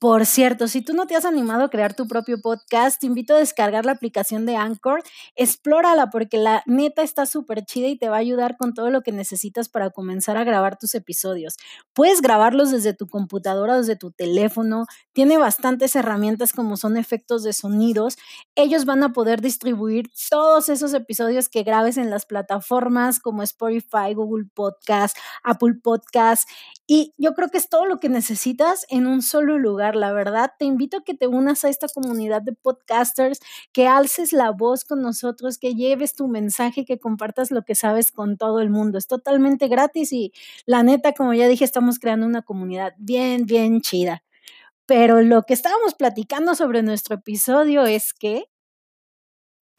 Por cierto, si tú no te has animado a crear tu propio podcast, te invito a descargar la aplicación de Anchor. Explórala porque la neta está súper chida y te va a ayudar con todo lo que necesitas para comenzar a grabar tus episodios. Puedes grabarlos desde tu computadora, desde tu teléfono. Tiene bastantes herramientas como son efectos de sonidos. Ellos van a poder distribuir todos esos episodios que grabes en las plataformas como Spotify, Google Podcast, Apple Podcast. Y yo creo que es todo lo que necesitas en un solo lugar la verdad. Te invito a que te unas a esta comunidad de podcasters, que alces la voz con nosotros, que lleves tu mensaje, que compartas lo que sabes con todo el mundo. Es totalmente gratis y la neta, como ya dije, estamos creando una comunidad bien, bien chida. Pero lo que estábamos platicando sobre nuestro episodio es que...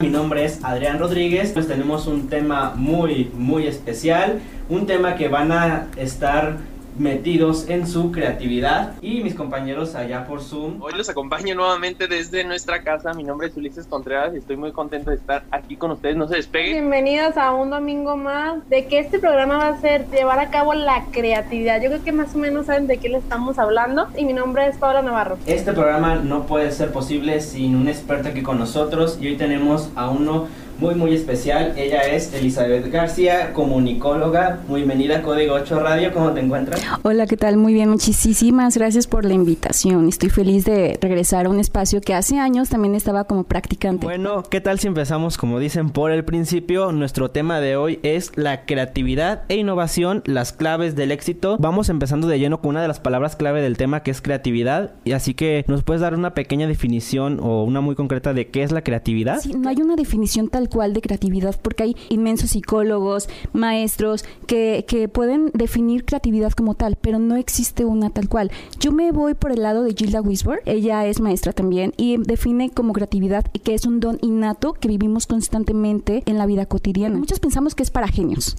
Mi nombre es Adrián Rodríguez, pues tenemos un tema muy, muy especial, un tema que van a estar metidos en su creatividad y mis compañeros allá por Zoom. Hoy los acompaño nuevamente desde nuestra casa. Mi nombre es Ulises Contreras y estoy muy contento de estar aquí con ustedes. No se despeguen. Bienvenidos a un domingo más de que este programa va a ser llevar a cabo la creatividad. Yo creo que más o menos saben de qué le estamos hablando y mi nombre es Paula Navarro. Este programa no puede ser posible sin un experto aquí con nosotros y hoy tenemos a uno muy muy especial. Ella es Elizabeth García, comunicóloga. Muy bienvenida a Código 8 Radio. ¿Cómo te encuentras? Hola, ¿qué tal? Muy bien, muchísimas gracias por la invitación. Estoy feliz de regresar a un espacio que hace años también estaba como practicante. Bueno, ¿qué tal si empezamos, como dicen por el principio? Nuestro tema de hoy es la creatividad e innovación, las claves del éxito. Vamos empezando de lleno con una de las palabras clave del tema que es creatividad. Y así que, ¿nos puedes dar una pequeña definición o una muy concreta de qué es la creatividad? Sí, no hay una definición tal cual de creatividad porque hay inmensos psicólogos, maestros que, que pueden definir creatividad como tal, pero no existe una tal cual. Yo me voy por el lado de Gilda Wisborg, ella es maestra también y define como creatividad que es un don innato que vivimos constantemente en la vida cotidiana. Muchos pensamos que es para genios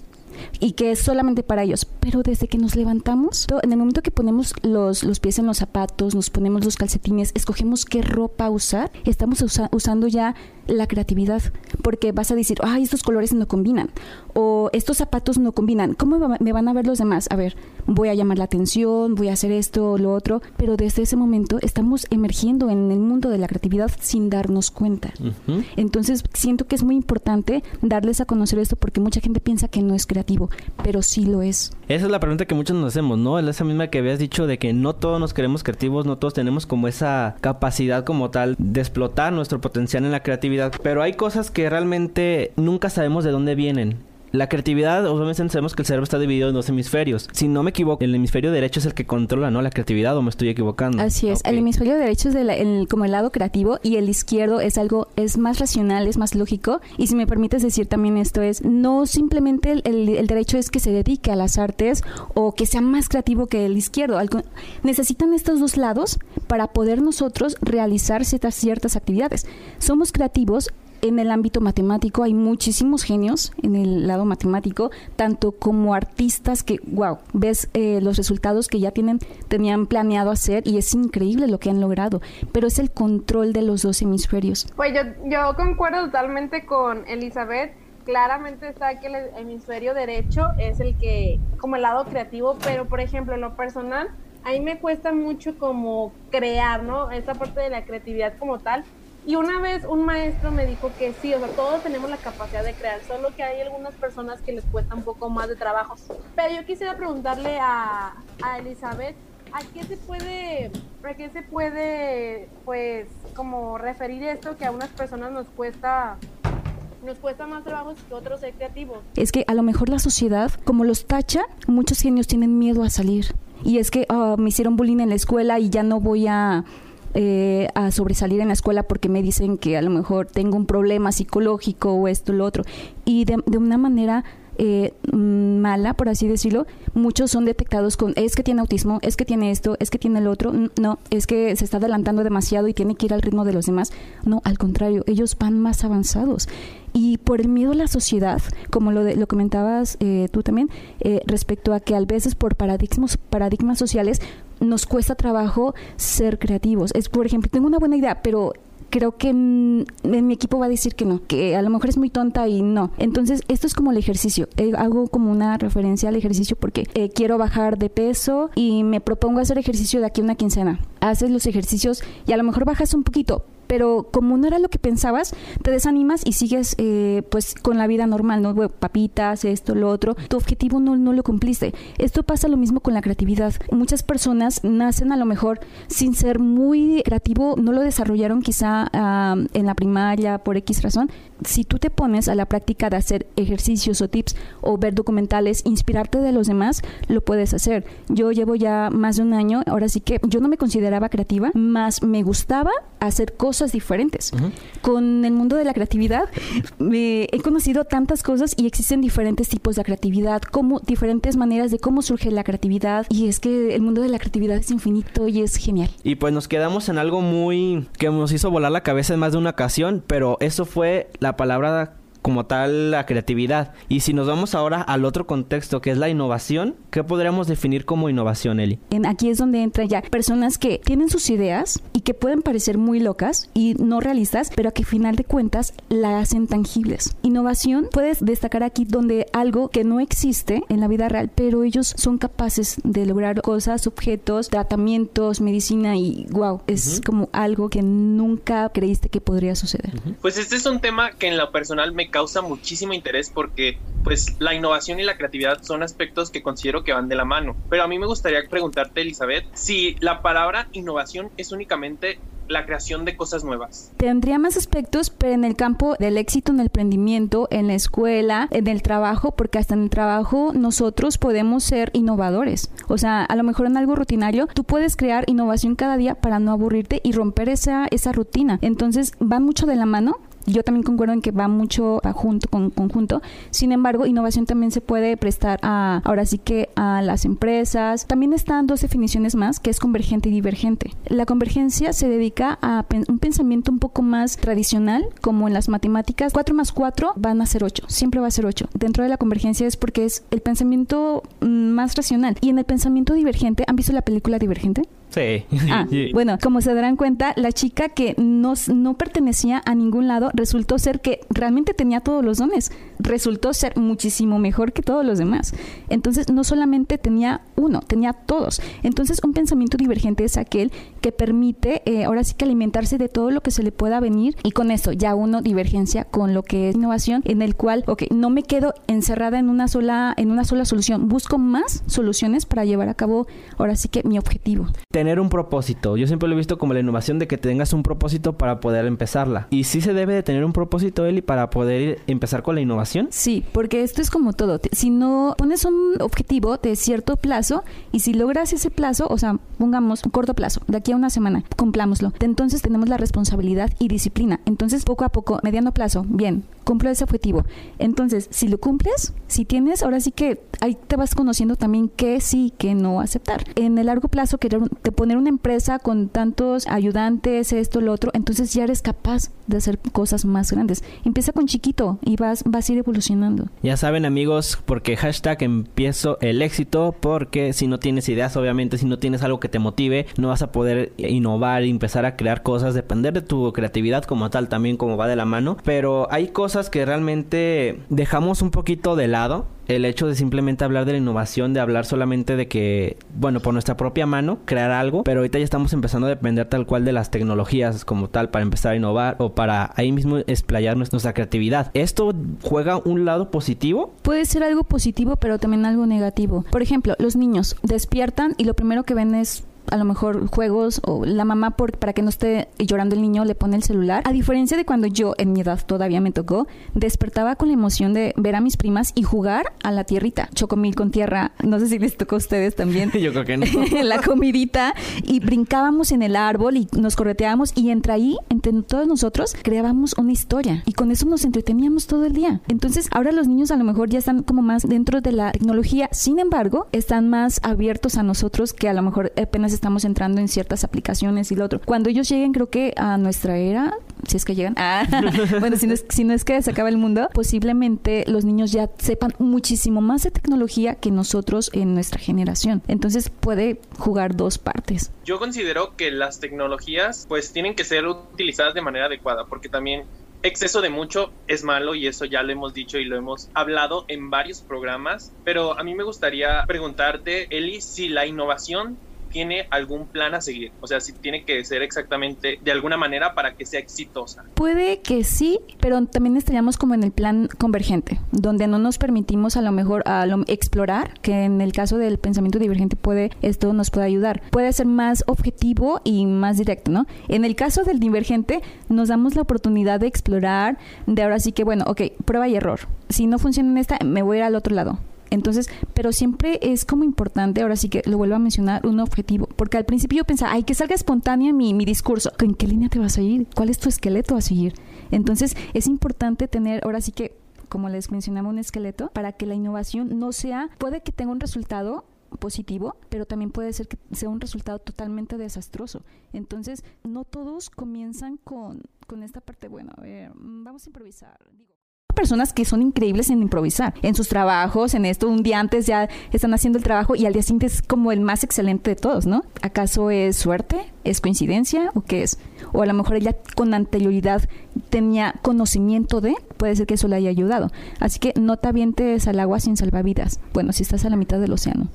y que es solamente para ellos. Pero desde que nos levantamos, en el momento que ponemos los, los pies en los zapatos, nos ponemos los calcetines, escogemos qué ropa usar, estamos usando ya la creatividad, porque vas a decir, ay, estos colores no combinan, o estos zapatos no combinan, ¿cómo me van a ver los demás? A ver, voy a llamar la atención, voy a hacer esto o lo otro, pero desde ese momento estamos emergiendo en el mundo de la creatividad sin darnos cuenta. Entonces, siento que es muy importante darles a conocer esto porque mucha gente piensa que no es creativo, pero sí lo es. Esa es la pregunta que muchos nos hacemos, ¿no? Es esa misma que habías dicho de que no todos nos queremos creativos, no todos tenemos como esa capacidad como tal de explotar nuestro potencial en la creatividad, pero hay cosas que realmente nunca sabemos de dónde vienen. La creatividad, obviamente sabemos que el cerebro está dividido en dos hemisferios. Si no me equivoco, el hemisferio derecho es el que controla, ¿no? La creatividad, o me estoy equivocando. Así es. El hemisferio derecho es el, como el lado creativo y el izquierdo es algo, es más racional, es más lógico. Y si me permites decir también esto es, no simplemente el, el derecho es que se dedique a las artes o que sea más creativo que el izquierdo. Algo, necesitan estos dos lados para poder nosotros realizar ciertas, ciertas actividades. Somos creativos en el ámbito matemático hay muchísimos genios en el lado matemático, tanto como artistas que, wow, ves eh, los resultados que ya tienen, tenían planeado hacer y es increíble lo que han logrado, pero es el control de los dos hemisferios. Pues yo, yo concuerdo totalmente con Elizabeth. Claramente está que el hemisferio derecho es el que, como el lado creativo, pero por ejemplo, en lo personal, a mí me cuesta mucho como crear, ¿no? Esa parte de la creatividad como tal y una vez un maestro me dijo que sí, o sea, todos tenemos la capacidad de crear, solo que hay algunas personas que les cuesta un poco más de trabajo. Pero yo quisiera preguntarle a, a Elizabeth, ¿a qué se puede, a qué se puede, pues, como referir esto que a unas personas nos cuesta nos cuesta más trabajo que otros ser creativos. Es que a lo mejor la sociedad, como los tacha, muchos genios tienen miedo a salir. Y es que ah, me hicieron bullying en la escuela y ya no voy a, eh, a sobresalir en la escuela porque me dicen que a lo mejor tengo un problema psicológico o esto, lo otro. Y de, de una manera eh, mala, por así decirlo, muchos son detectados con es que tiene autismo, es que tiene esto, es que tiene lo otro, no, es que se está adelantando demasiado y tiene que ir al ritmo de los demás. No, al contrario, ellos van más avanzados. Y por el miedo a la sociedad, como lo, de, lo comentabas eh, tú también, eh, respecto a que a veces por paradigmas, paradigmas sociales nos cuesta trabajo ser creativos. Es, por ejemplo, tengo una buena idea, pero creo que mm, mi equipo va a decir que no, que a lo mejor es muy tonta y no. Entonces, esto es como el ejercicio. Eh, hago como una referencia al ejercicio porque eh, quiero bajar de peso y me propongo hacer ejercicio de aquí a una quincena. Haces los ejercicios y a lo mejor bajas un poquito, pero como no era lo que pensabas, te desanimas y sigues eh, pues con la vida normal, ¿no? Papitas, esto, lo otro. Tu objetivo no, no lo cumpliste. Esto pasa lo mismo con la creatividad. Muchas personas nacen a lo mejor sin ser muy creativo, no lo desarrollaron quizá ah, en la primaria por X razón. Si tú te pones a la práctica de hacer ejercicios o tips o ver documentales, inspirarte de los demás, lo puedes hacer. Yo llevo ya más de un año, ahora sí que yo no me consideraba creativa, más me gustaba hacer cosas diferentes. Con el mundo de la creatividad he conocido tantas cosas y existen diferentes tipos de creatividad, como diferentes maneras de cómo surge la creatividad y es que el mundo de la creatividad es infinito y es genial. Y pues nos quedamos en algo muy que nos hizo volar la cabeza en más de una ocasión, pero eso fue la palabra como tal la creatividad. Y si nos vamos ahora al otro contexto que es la innovación, ¿qué podríamos definir como innovación, Eli? En, aquí es donde entran ya personas que tienen sus ideas y que pueden parecer muy locas y no realistas, pero que a final de cuentas la hacen tangibles. Innovación puedes destacar aquí donde algo que no existe en la vida real, pero ellos son capaces de lograr cosas, objetos, tratamientos, medicina y wow, es como algo que nunca creíste que podría suceder. Pues este es un tema que en lo personal me causa muchísimo interés porque pues la innovación y la creatividad son aspectos que considero que van de la mano. Pero a mí me gustaría preguntarte, Elizabeth, si la palabra innovación es únicamente la creación de cosas nuevas. Tendría más aspectos, pero en el campo del éxito en el emprendimiento, en la escuela, en el trabajo, porque hasta en el trabajo nosotros podemos ser innovadores. O sea, a lo mejor en algo rutinario, tú puedes crear innovación cada día para no aburrirte y romper esa, esa rutina. Entonces, va mucho de la mano yo también concuerdo en que va mucho junto con conjunto. Sin embargo, innovación también se puede prestar a, ahora sí que a las empresas. También están dos definiciones más, que es convergente y divergente. La convergencia se dedica a un pensamiento un poco más tradicional, como en las matemáticas. 4 más 4 van a ser 8, siempre va a ser 8. Dentro de la convergencia es porque es el pensamiento mm, más racional. Y en el pensamiento divergente, ¿han visto la película Divergente? Sí. Ah, bueno, como se darán cuenta, la chica que no, no pertenecía a ningún lado resultó ser que realmente tenía todos los dones. Resultó ser muchísimo mejor que todos los demás. Entonces, no solamente tenía uno, tenía todos. Entonces, un pensamiento divergente es aquel que permite, eh, ahora sí que alimentarse de todo lo que se le pueda venir y con eso ya uno divergencia con lo que es innovación, en el cual, ok, no me quedo encerrada en una sola, en una sola solución, busco más soluciones para llevar a cabo, ahora sí que mi objetivo tener un propósito. Yo siempre lo he visto como la innovación de que tengas un propósito para poder empezarla. ¿Y sí se debe de tener un propósito, Eli, para poder empezar con la innovación? Sí, porque esto es como todo. Si no pones un objetivo de cierto plazo y si logras ese plazo, o sea, pongamos un corto plazo, de aquí a una semana, cumplámoslo. Entonces tenemos la responsabilidad y disciplina. Entonces, poco a poco, mediano plazo, bien, cumplo ese objetivo. Entonces, si lo cumples, si tienes, ahora sí que ahí te vas conociendo también qué sí, qué no aceptar. En el largo plazo, querer poner una empresa con tantos ayudantes, esto, lo otro, entonces ya eres capaz de hacer cosas más grandes. Empieza con chiquito y vas, vas a ir evolucionando. Ya saben amigos, porque hashtag empiezo el éxito, porque si no tienes ideas, obviamente, si no tienes algo que te motive, no vas a poder innovar empezar a crear cosas, depender de tu creatividad como tal, también como va de la mano, pero hay cosas que realmente dejamos un poquito de lado el hecho de simplemente hablar de la innovación, de hablar solamente de que, bueno, por nuestra propia mano, crear algo, pero ahorita ya estamos empezando a depender tal cual de las tecnologías como tal para empezar a innovar o para ahí mismo explayar nuestra creatividad. ¿Esto juega un lado positivo? Puede ser algo positivo, pero también algo negativo. Por ejemplo, los niños despiertan y lo primero que ven es a lo mejor juegos o la mamá por, para que no esté llorando el niño le pone el celular. A diferencia de cuando yo en mi edad todavía me tocó, despertaba con la emoción de ver a mis primas y jugar a la tierrita, chocomil con tierra. No sé si les tocó a ustedes también. yo creo que no. la comidita y brincábamos en el árbol y nos correteábamos y entre ahí, entre todos nosotros, creábamos una historia y con eso nos entreteníamos todo el día. Entonces, ahora los niños a lo mejor ya están como más dentro de la tecnología, sin embargo, están más abiertos a nosotros que a lo mejor apenas estamos entrando en ciertas aplicaciones y lo otro. Cuando ellos lleguen, creo que a nuestra era, si es que llegan, ah, bueno, si no, es, si no es que se acaba el mundo, posiblemente los niños ya sepan muchísimo más de tecnología que nosotros en nuestra generación. Entonces puede jugar dos partes. Yo considero que las tecnologías pues tienen que ser utilizadas de manera adecuada porque también exceso de mucho es malo y eso ya lo hemos dicho y lo hemos hablado en varios programas, pero a mí me gustaría preguntarte, Eli, si la innovación tiene algún plan a seguir, o sea, si tiene que ser exactamente de alguna manera para que sea exitosa. Puede que sí, pero también estaríamos como en el plan convergente, donde no nos permitimos a lo mejor a lo, explorar, que en el caso del pensamiento divergente puede esto nos puede ayudar. Puede ser más objetivo y más directo, ¿no? En el caso del divergente nos damos la oportunidad de explorar, de ahora sí que bueno, ok, prueba y error. Si no funciona en esta, me voy a ir al otro lado entonces, pero siempre es como importante, ahora sí que lo vuelvo a mencionar, un objetivo. Porque al principio yo pensaba, ay, que salga espontáneo mi, mi discurso. ¿En qué línea te vas a ir? ¿Cuál es tu esqueleto a seguir? Entonces, es importante tener, ahora sí que como les mencionaba, un esqueleto para que la innovación no sea, puede que tenga un resultado positivo, pero también puede ser que sea un resultado totalmente desastroso. Entonces, no todos comienzan con, con esta parte, bueno, a ver, vamos a improvisar. Personas que son increíbles en improvisar, en sus trabajos, en esto, un día antes ya están haciendo el trabajo y al día siguiente es como el más excelente de todos, ¿no? ¿Acaso es suerte? ¿Es coincidencia? ¿O qué es? O a lo mejor ella con anterioridad tenía conocimiento de, puede ser que eso le haya ayudado. Así que no te avientes al agua sin salvavidas. Bueno, si estás a la mitad del océano.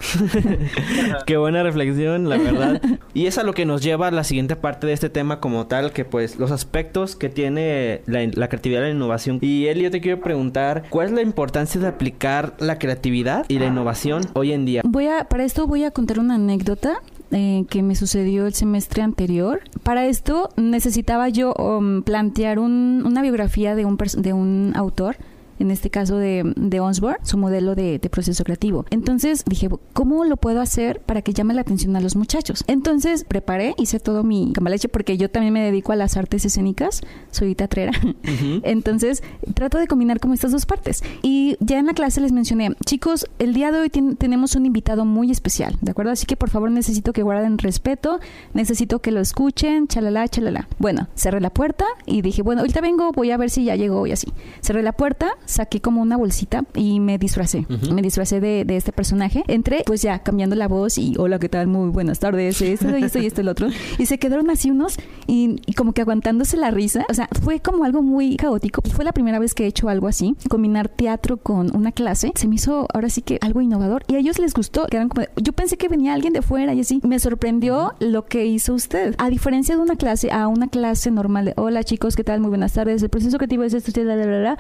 Qué buena reflexión, la verdad. Y es a lo que nos lleva a la siguiente parte de este tema como tal, que pues los aspectos que tiene la, la creatividad y la innovación. Y Eli, yo te quiero preguntar, ¿cuál es la importancia de aplicar la creatividad y la innovación hoy en día? Voy a, para esto voy a contar una anécdota eh, que me sucedió el semestre anterior. Para esto necesitaba yo um, plantear un, una biografía de un, de un autor en este caso de, de Onsborg, su modelo de, proceso creativo. Entonces dije, ¿cómo lo puedo hacer para que llame la atención a los muchachos? Entonces preparé, hice todo mi cambaleche porque yo también me dedico a las artes escénicas, soy teatrera. Entonces trato de combinar como estas dos partes. Y ya en la clase les mencioné, chicos, el día de hoy tenemos un invitado muy especial, ¿de acuerdo? Así que por favor necesito que guarden respeto, necesito que lo escuchen, chalala, chalala. Bueno, cerré la puerta y dije, bueno, ahorita vengo, voy a ver si ya llegó y así. Cerré la puerta, saqué como una bolsita y me disfracé. Me disfracé de, de, este personaje. Entré, pues ya cambiando la voz y hola, ¿qué tal? Muy buenas tardes. Esto, y esto y esto el otro. Y se quedaron así unos y, como que aguantándose la risa. O sea, fue como algo muy caótico. Fue la primera vez que he hecho algo así. Combinar teatro con una clase. Se me hizo ahora sí que algo innovador y a ellos les gustó. Quedaron como, yo pensé que venía alguien de fuera y así. Me sorprendió lo que hizo usted. A diferencia de una clase, a una clase normal de hola chicos, ¿qué tal? Muy buenas tardes. El proceso creativo es esto,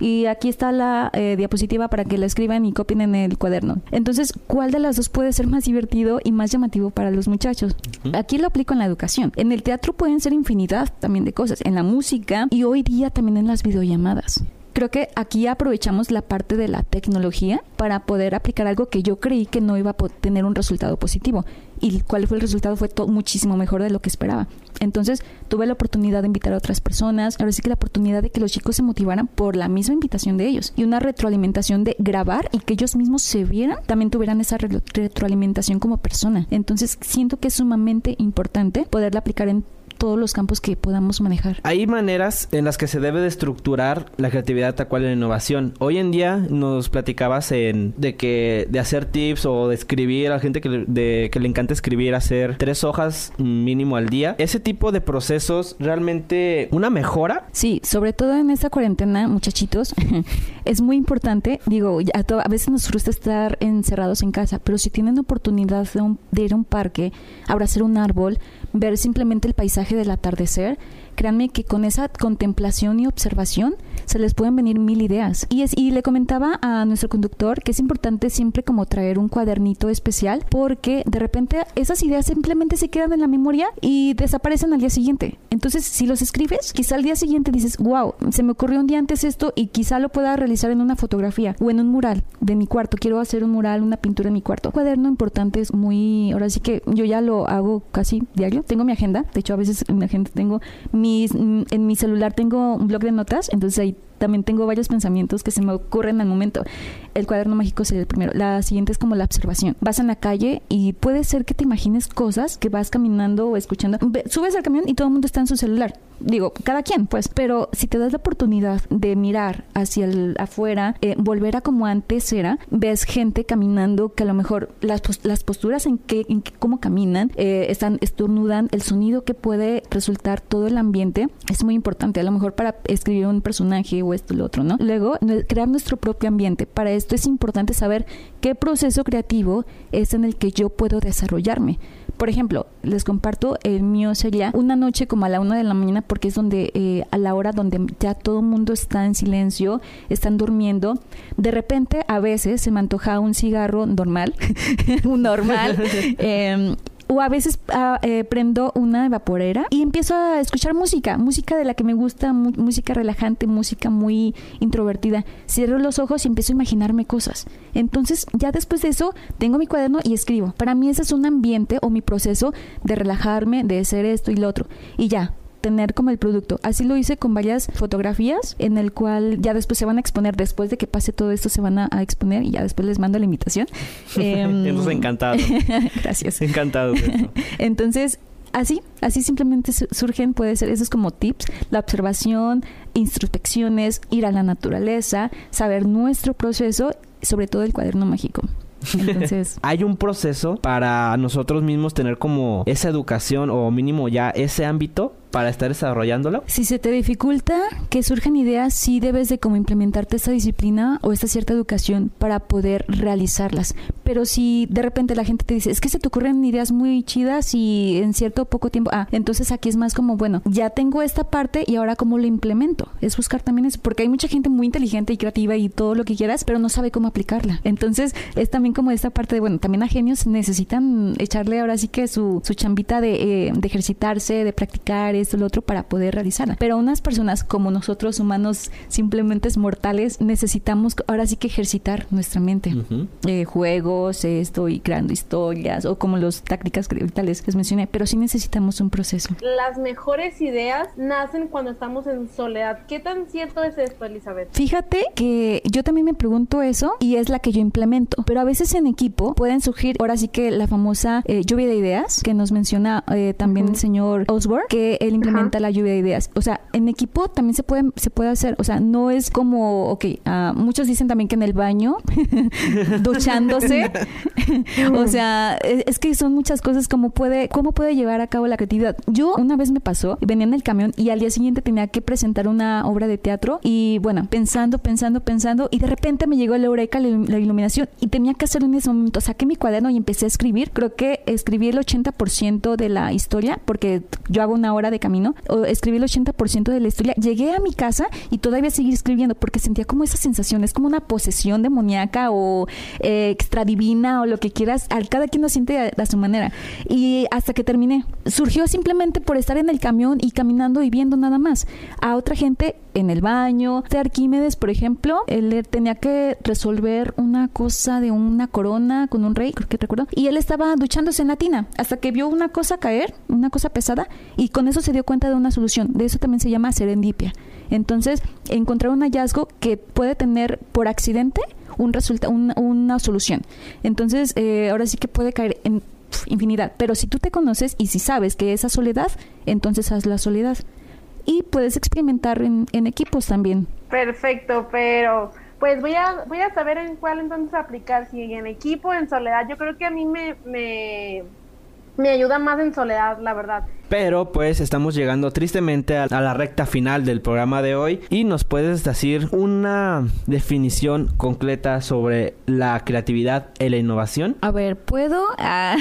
y aquí está la eh, diapositiva para que la escriban y copien en el cuaderno. Entonces, ¿cuál de las dos puede ser más divertido y más llamativo para los muchachos? Aquí lo aplico en la educación. En el teatro pueden ser infinidad también de cosas, en la música y hoy día también en las videollamadas creo que aquí aprovechamos la parte de la tecnología para poder aplicar algo que yo creí que no iba a tener un resultado positivo. Y cuál fue el resultado fue muchísimo mejor de lo que esperaba. Entonces tuve la oportunidad de invitar a otras personas, ahora sí que la oportunidad de que los chicos se motivaran por la misma invitación de ellos y una retroalimentación de grabar y que ellos mismos se vieran, también tuvieran esa retroalimentación como persona. Entonces siento que es sumamente importante poderla aplicar en todos los campos que podamos manejar. Hay maneras en las que se debe de estructurar la creatividad tal cual en la innovación. Hoy en día nos platicabas en, de que de hacer tips o de escribir a gente que, de, que le encanta escribir, hacer tres hojas mínimo al día. Ese tipo de procesos realmente una mejora. Sí, sobre todo en esta cuarentena, muchachitos, es muy importante. Digo, a, veces nos frustra estar encerrados en casa, pero si tienen oportunidad de ir a un parque, abrazar un árbol, ver simplemente el paisaje del atardecer, créanme que con esa contemplación y observación se les pueden venir mil ideas. Y, es, y le comentaba a nuestro conductor que es importante siempre como traer un cuadernito especial porque de repente esas ideas simplemente se quedan en la memoria y desaparecen al día siguiente. Entonces, si los escribes, quizá al día siguiente dices, wow, se me ocurrió un día antes esto y quizá lo pueda realizar en una fotografía o en un mural de mi cuarto. Quiero hacer un mural, una pintura en mi cuarto. Un cuaderno importante es muy, ahora sí que yo ya lo hago casi diario. Tengo mi agenda, de hecho a veces en mi agenda tengo mis, en mi celular tengo un blog de notas, entonces ahí también tengo varios pensamientos que se me ocurren al momento. El cuaderno mágico sería el primero. La siguiente es como la observación. Vas en la calle y puede ser que te imagines cosas que vas caminando o escuchando. Subes al camión y todo el mundo está en su celular. Digo, cada quien, pues. Pero si te das la oportunidad de mirar hacia el afuera, eh, volver a como antes era, ves gente caminando que a lo mejor las, las posturas en que, en cómo caminan, eh, están estornudan, el sonido que puede resultar todo el ambiente es muy importante. A lo mejor para escribir un personaje esto, lo otro, ¿no? Luego, crear nuestro propio ambiente. Para esto es importante saber qué proceso creativo es en el que yo puedo desarrollarme. Por ejemplo, les comparto, el mío sería una noche como a la una de la mañana porque es donde, eh, a la hora donde ya todo el mundo está en silencio, están durmiendo. De repente, a veces se me antoja un cigarro normal, un normal. eh, o a veces ah, eh, prendo una vaporera y empiezo a escuchar música, música de la que me gusta, música relajante, música muy introvertida. Cierro los ojos y empiezo a imaginarme cosas. Entonces, ya después de eso, tengo mi cuaderno y escribo. Para mí ese es un ambiente o mi proceso de relajarme, de hacer esto y lo otro. Y ya, tener como el producto. Así lo hice con varias fotografías en el cual ya después se van a exponer, después de que pase todo esto se van a, exponer y ya después les mando la invitación. eh, encantado. Gracias. Encantado. Entonces, así, así simplemente surgen, puede ser, eso es como tips, la observación, introspecciones, ir a la naturaleza, saber nuestro proceso, sobre todo el cuaderno mágico. Entonces, hay un proceso para nosotros mismos tener como esa educación o mínimo ya ese ámbito para estar desarrollándolo? Si se te dificulta que surjan ideas, sí debes de como implementarte esta disciplina o esta cierta educación para poder realizarlas. Pero si de repente la gente te dice, es que se te ocurren ideas muy chidas y en cierto poco tiempo, ah, entonces aquí es más como, bueno, ya tengo esta parte y ahora cómo lo implemento. Es buscar también eso, porque hay mucha gente muy inteligente y creativa y todo lo que quieras, pero no sabe cómo aplicarla. Entonces es también como esta parte de, bueno, también a genios necesitan echarle ahora sí que su, su chambita de, eh, de ejercitarse, de practicar, esto, lo otro para poder realizarla. Pero unas personas como nosotros, humanos simplemente mortales, necesitamos ahora sí que ejercitar nuestra mente. Eh, juegos, esto y creando historias o como las tácticas que ahorita les, mencioné, pero sí necesitamos un proceso. Las mejores ideas nacen cuando estamos en soledad. ¿Qué tan cierto es esto, Elizabeth? Fíjate que yo también me pregunto eso y es la que yo implemento, pero a veces en equipo pueden surgir ahora sí que la famosa eh, lluvia de ideas que nos menciona eh, también el señor Osborne, que el implementa la lluvia de ideas. O sea, en equipo también se puede, se puede hacer. O sea, no es como, ok, uh, muchos dicen también que en el baño, duchándose. o sea, es, es, que son muchas cosas como puede, cómo puede llevar a cabo la creatividad. Yo una vez me pasó, venía en el camión y al día siguiente tenía que presentar una obra de teatro y bueno, pensando, pensando, pensando y de repente me llegó la eureka, la, la iluminación y tenía que hacerlo en ese momento. Saqué mi cuaderno y empecé a escribir. Creo que escribí el 80% de la historia porque yo hago una hora de camino escribí el 80% de la historia, llegué a mi casa y todavía seguí escribiendo porque sentía como esa sensación, es como una posesión demoníaca o eh, extradivina o lo que quieras, cada quien lo siente a, su manera. Y hasta que terminé, surgió simplemente por estar en el camión y caminando y viendo nada más. A otra gente en el baño, de Arquímedes, por ejemplo, él tenía que resolver una cosa de una corona con un rey, creo que recuerdo, y él estaba duchándose en la tina hasta que vio una cosa caer, una cosa pesada, y con eso se dio cuenta de una solución. De eso también se llama serendipia. Entonces, encontrar un hallazgo que puede tener por accidente un resulta una solución. Entonces, eh, ahora sí que puede caer en infinidad. Pero si tú te conoces y si sabes que esa soledad, entonces haz la soledad. Y puedes experimentar en, equipos también. Perfecto, pero pues voy a, voy a saber en cuál entonces aplicar, si en equipo, en soledad. Yo creo que a mí me, me me ayuda más en soledad, la verdad. Pero pues estamos llegando tristemente a, la recta final del programa de hoy y nos puedes decir una definición completa sobre la creatividad y la innovación. A ver, ¿puedo? Ah,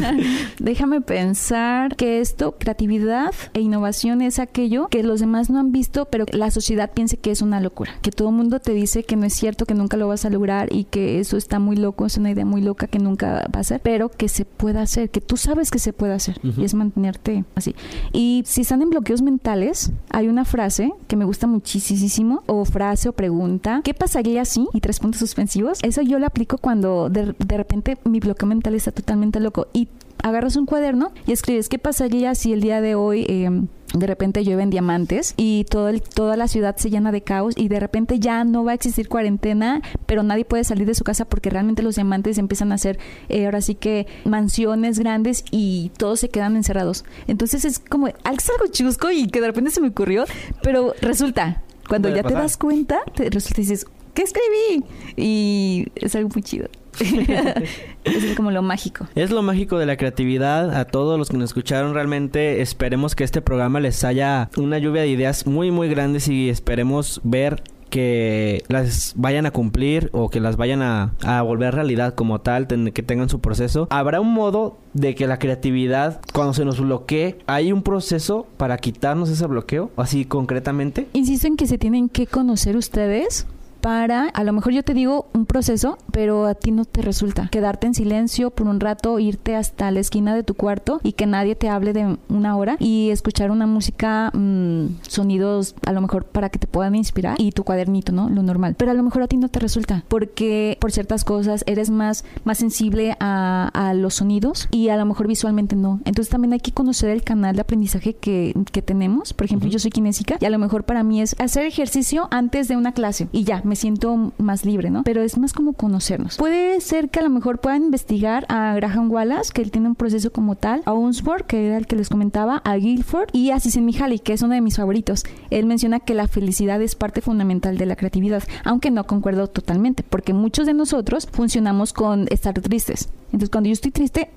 déjame pensar que esto, creatividad e innovación es aquello que los demás no han visto, pero la sociedad piense que es una locura. Que todo el mundo te dice que no es cierto, que nunca lo vas a lograr y que eso está muy loco, es una idea muy loca que nunca va a ser, pero que se pueda hacer, que tú sabes que se puede hacer y es mantenerte así. Y si están en bloqueos mentales, hay una frase que me gusta muchísimo, o frase o pregunta, ¿qué pasaría si? Y tres puntos suspensivos. Eso yo lo aplico cuando de, repente mi bloqueo mental está totalmente loco y agarras un cuaderno y escribes qué pasaría si el día de hoy eh, de repente llueven diamantes y todo el, toda la ciudad se llena de caos y de repente ya no va a existir cuarentena, pero nadie puede salir de su casa porque realmente los diamantes empiezan a ser eh, ahora sí que mansiones grandes y todos se quedan encerrados. Entonces es como algo chusco y que de repente se me ocurrió, pero resulta, cuando ya te das cuenta, te resulta y dices, ¿qué escribí? Y es algo muy chido. es como lo mágico. Es lo mágico de la creatividad. A todos los que nos escucharon, realmente esperemos que este programa les haya una lluvia de ideas muy, muy grandes y esperemos ver que las vayan a cumplir o que las vayan a, a volver realidad como tal, que tengan su proceso. Habrá un modo de que la creatividad, cuando se nos bloquee, hay un proceso para quitarnos ese bloqueo, así concretamente. Insisto en que se tienen que conocer ustedes para, a lo mejor yo te digo un proceso, pero a ti no te resulta. Quedarte en silencio por un rato, irte hasta la esquina de tu cuarto y que nadie te hable de una hora y escuchar una música, mm, sonidos a lo mejor para que te puedan inspirar y tu cuadernito, ¿no? Lo normal. Pero a lo mejor a ti no te resulta porque por ciertas cosas eres más, más sensible a, a los sonidos y a lo mejor visualmente no. Entonces también hay que conocer el canal de aprendizaje que, que tenemos. Por ejemplo, yo soy kinésica y a lo mejor para mí es hacer ejercicio antes de una clase y ya, me siento más libre, ¿no? Pero es más como conocernos. Puede ser que a lo mejor puedan investigar a Graham Wallace, que él tiene un proceso como tal, a Unsworth, que era el que les comentaba, a Guilford y a Csikszentmihalyi, que es uno de mis favoritos. Él menciona que la felicidad es parte fundamental de la creatividad, aunque no concuerdo totalmente, porque muchos de nosotros funcionamos con estar tristes. Entonces, cuando yo estoy triste,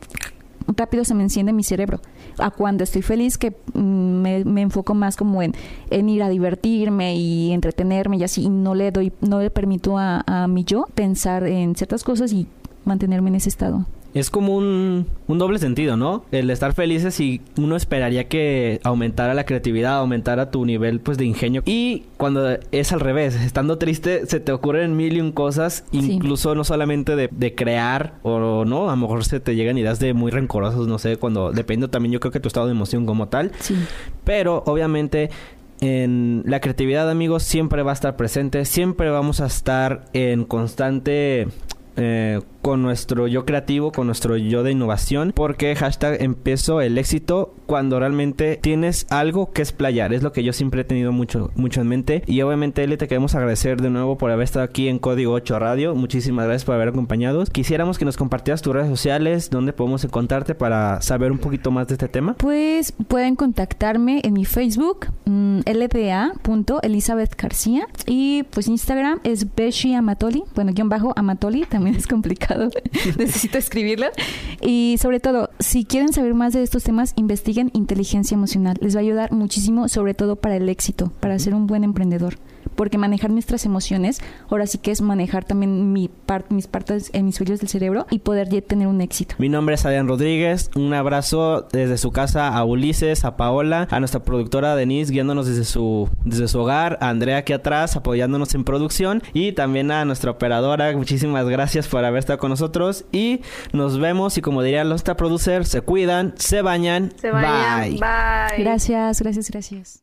rápido se me enciende mi cerebro. A cuando estoy feliz que mm, me, enfoco más como en, en, ir a divertirme y entretenerme y así, y no le doy, no le permito a, a mi yo pensar en ciertas cosas y mantenerme en ese estado es como un, un, doble sentido, ¿no? El estar felices y uno esperaría que aumentara la creatividad, aumentara tu nivel pues de ingenio. Y cuando es al revés, estando triste, se te ocurren mil y un cosas, incluso no solamente de, de, crear o no, a lo mejor se te llegan ideas de muy rencorosos, no sé, cuando depende también yo creo que tu estado de emoción como tal. Sí. Pero obviamente en la creatividad, amigos, siempre va a estar presente, siempre vamos a estar en constante eh, con nuestro yo creativo, con nuestro yo de innovación, porque hashtag empiezo el éxito cuando realmente tienes algo que explayar. Es lo que yo siempre he tenido mucho, mucho en mente. Y obviamente, Eli, te queremos agradecer de nuevo por haber estado aquí en Código 8 Radio. Muchísimas gracias por haber acompañado. Quisiéramos que nos compartieras tus redes sociales, donde podemos encontrarte para saber un poquito más de este tema. Pues pueden contactarme en mi Facebook, mmm. Y pues Instagram es Beshi Amatoli, bueno, guion bajo Amatoli, también es complicado necesito escribirlo. Y sobre todo, si quieren saber más de estos temas, investiguen inteligencia emocional. Les va a ayudar muchísimo, sobre todo para el éxito, para ser un buen emprendedor porque manejar nuestras emociones, ahora sí que es manejar también mi mis partes hemisferios del cerebro y poder tener un éxito. Mi nombre es Adrián Rodríguez, un abrazo desde su casa a Ulises, a Paola, a nuestra productora Denise guiándonos desde su, desde su hogar, a Andrea aquí atrás apoyándonos en producción y también a nuestra operadora, muchísimas gracias por haber estado con nosotros y nos vemos y como diría los producer, se cuidan, se bañan, se bañan bye. bye. Gracias, gracias, gracias.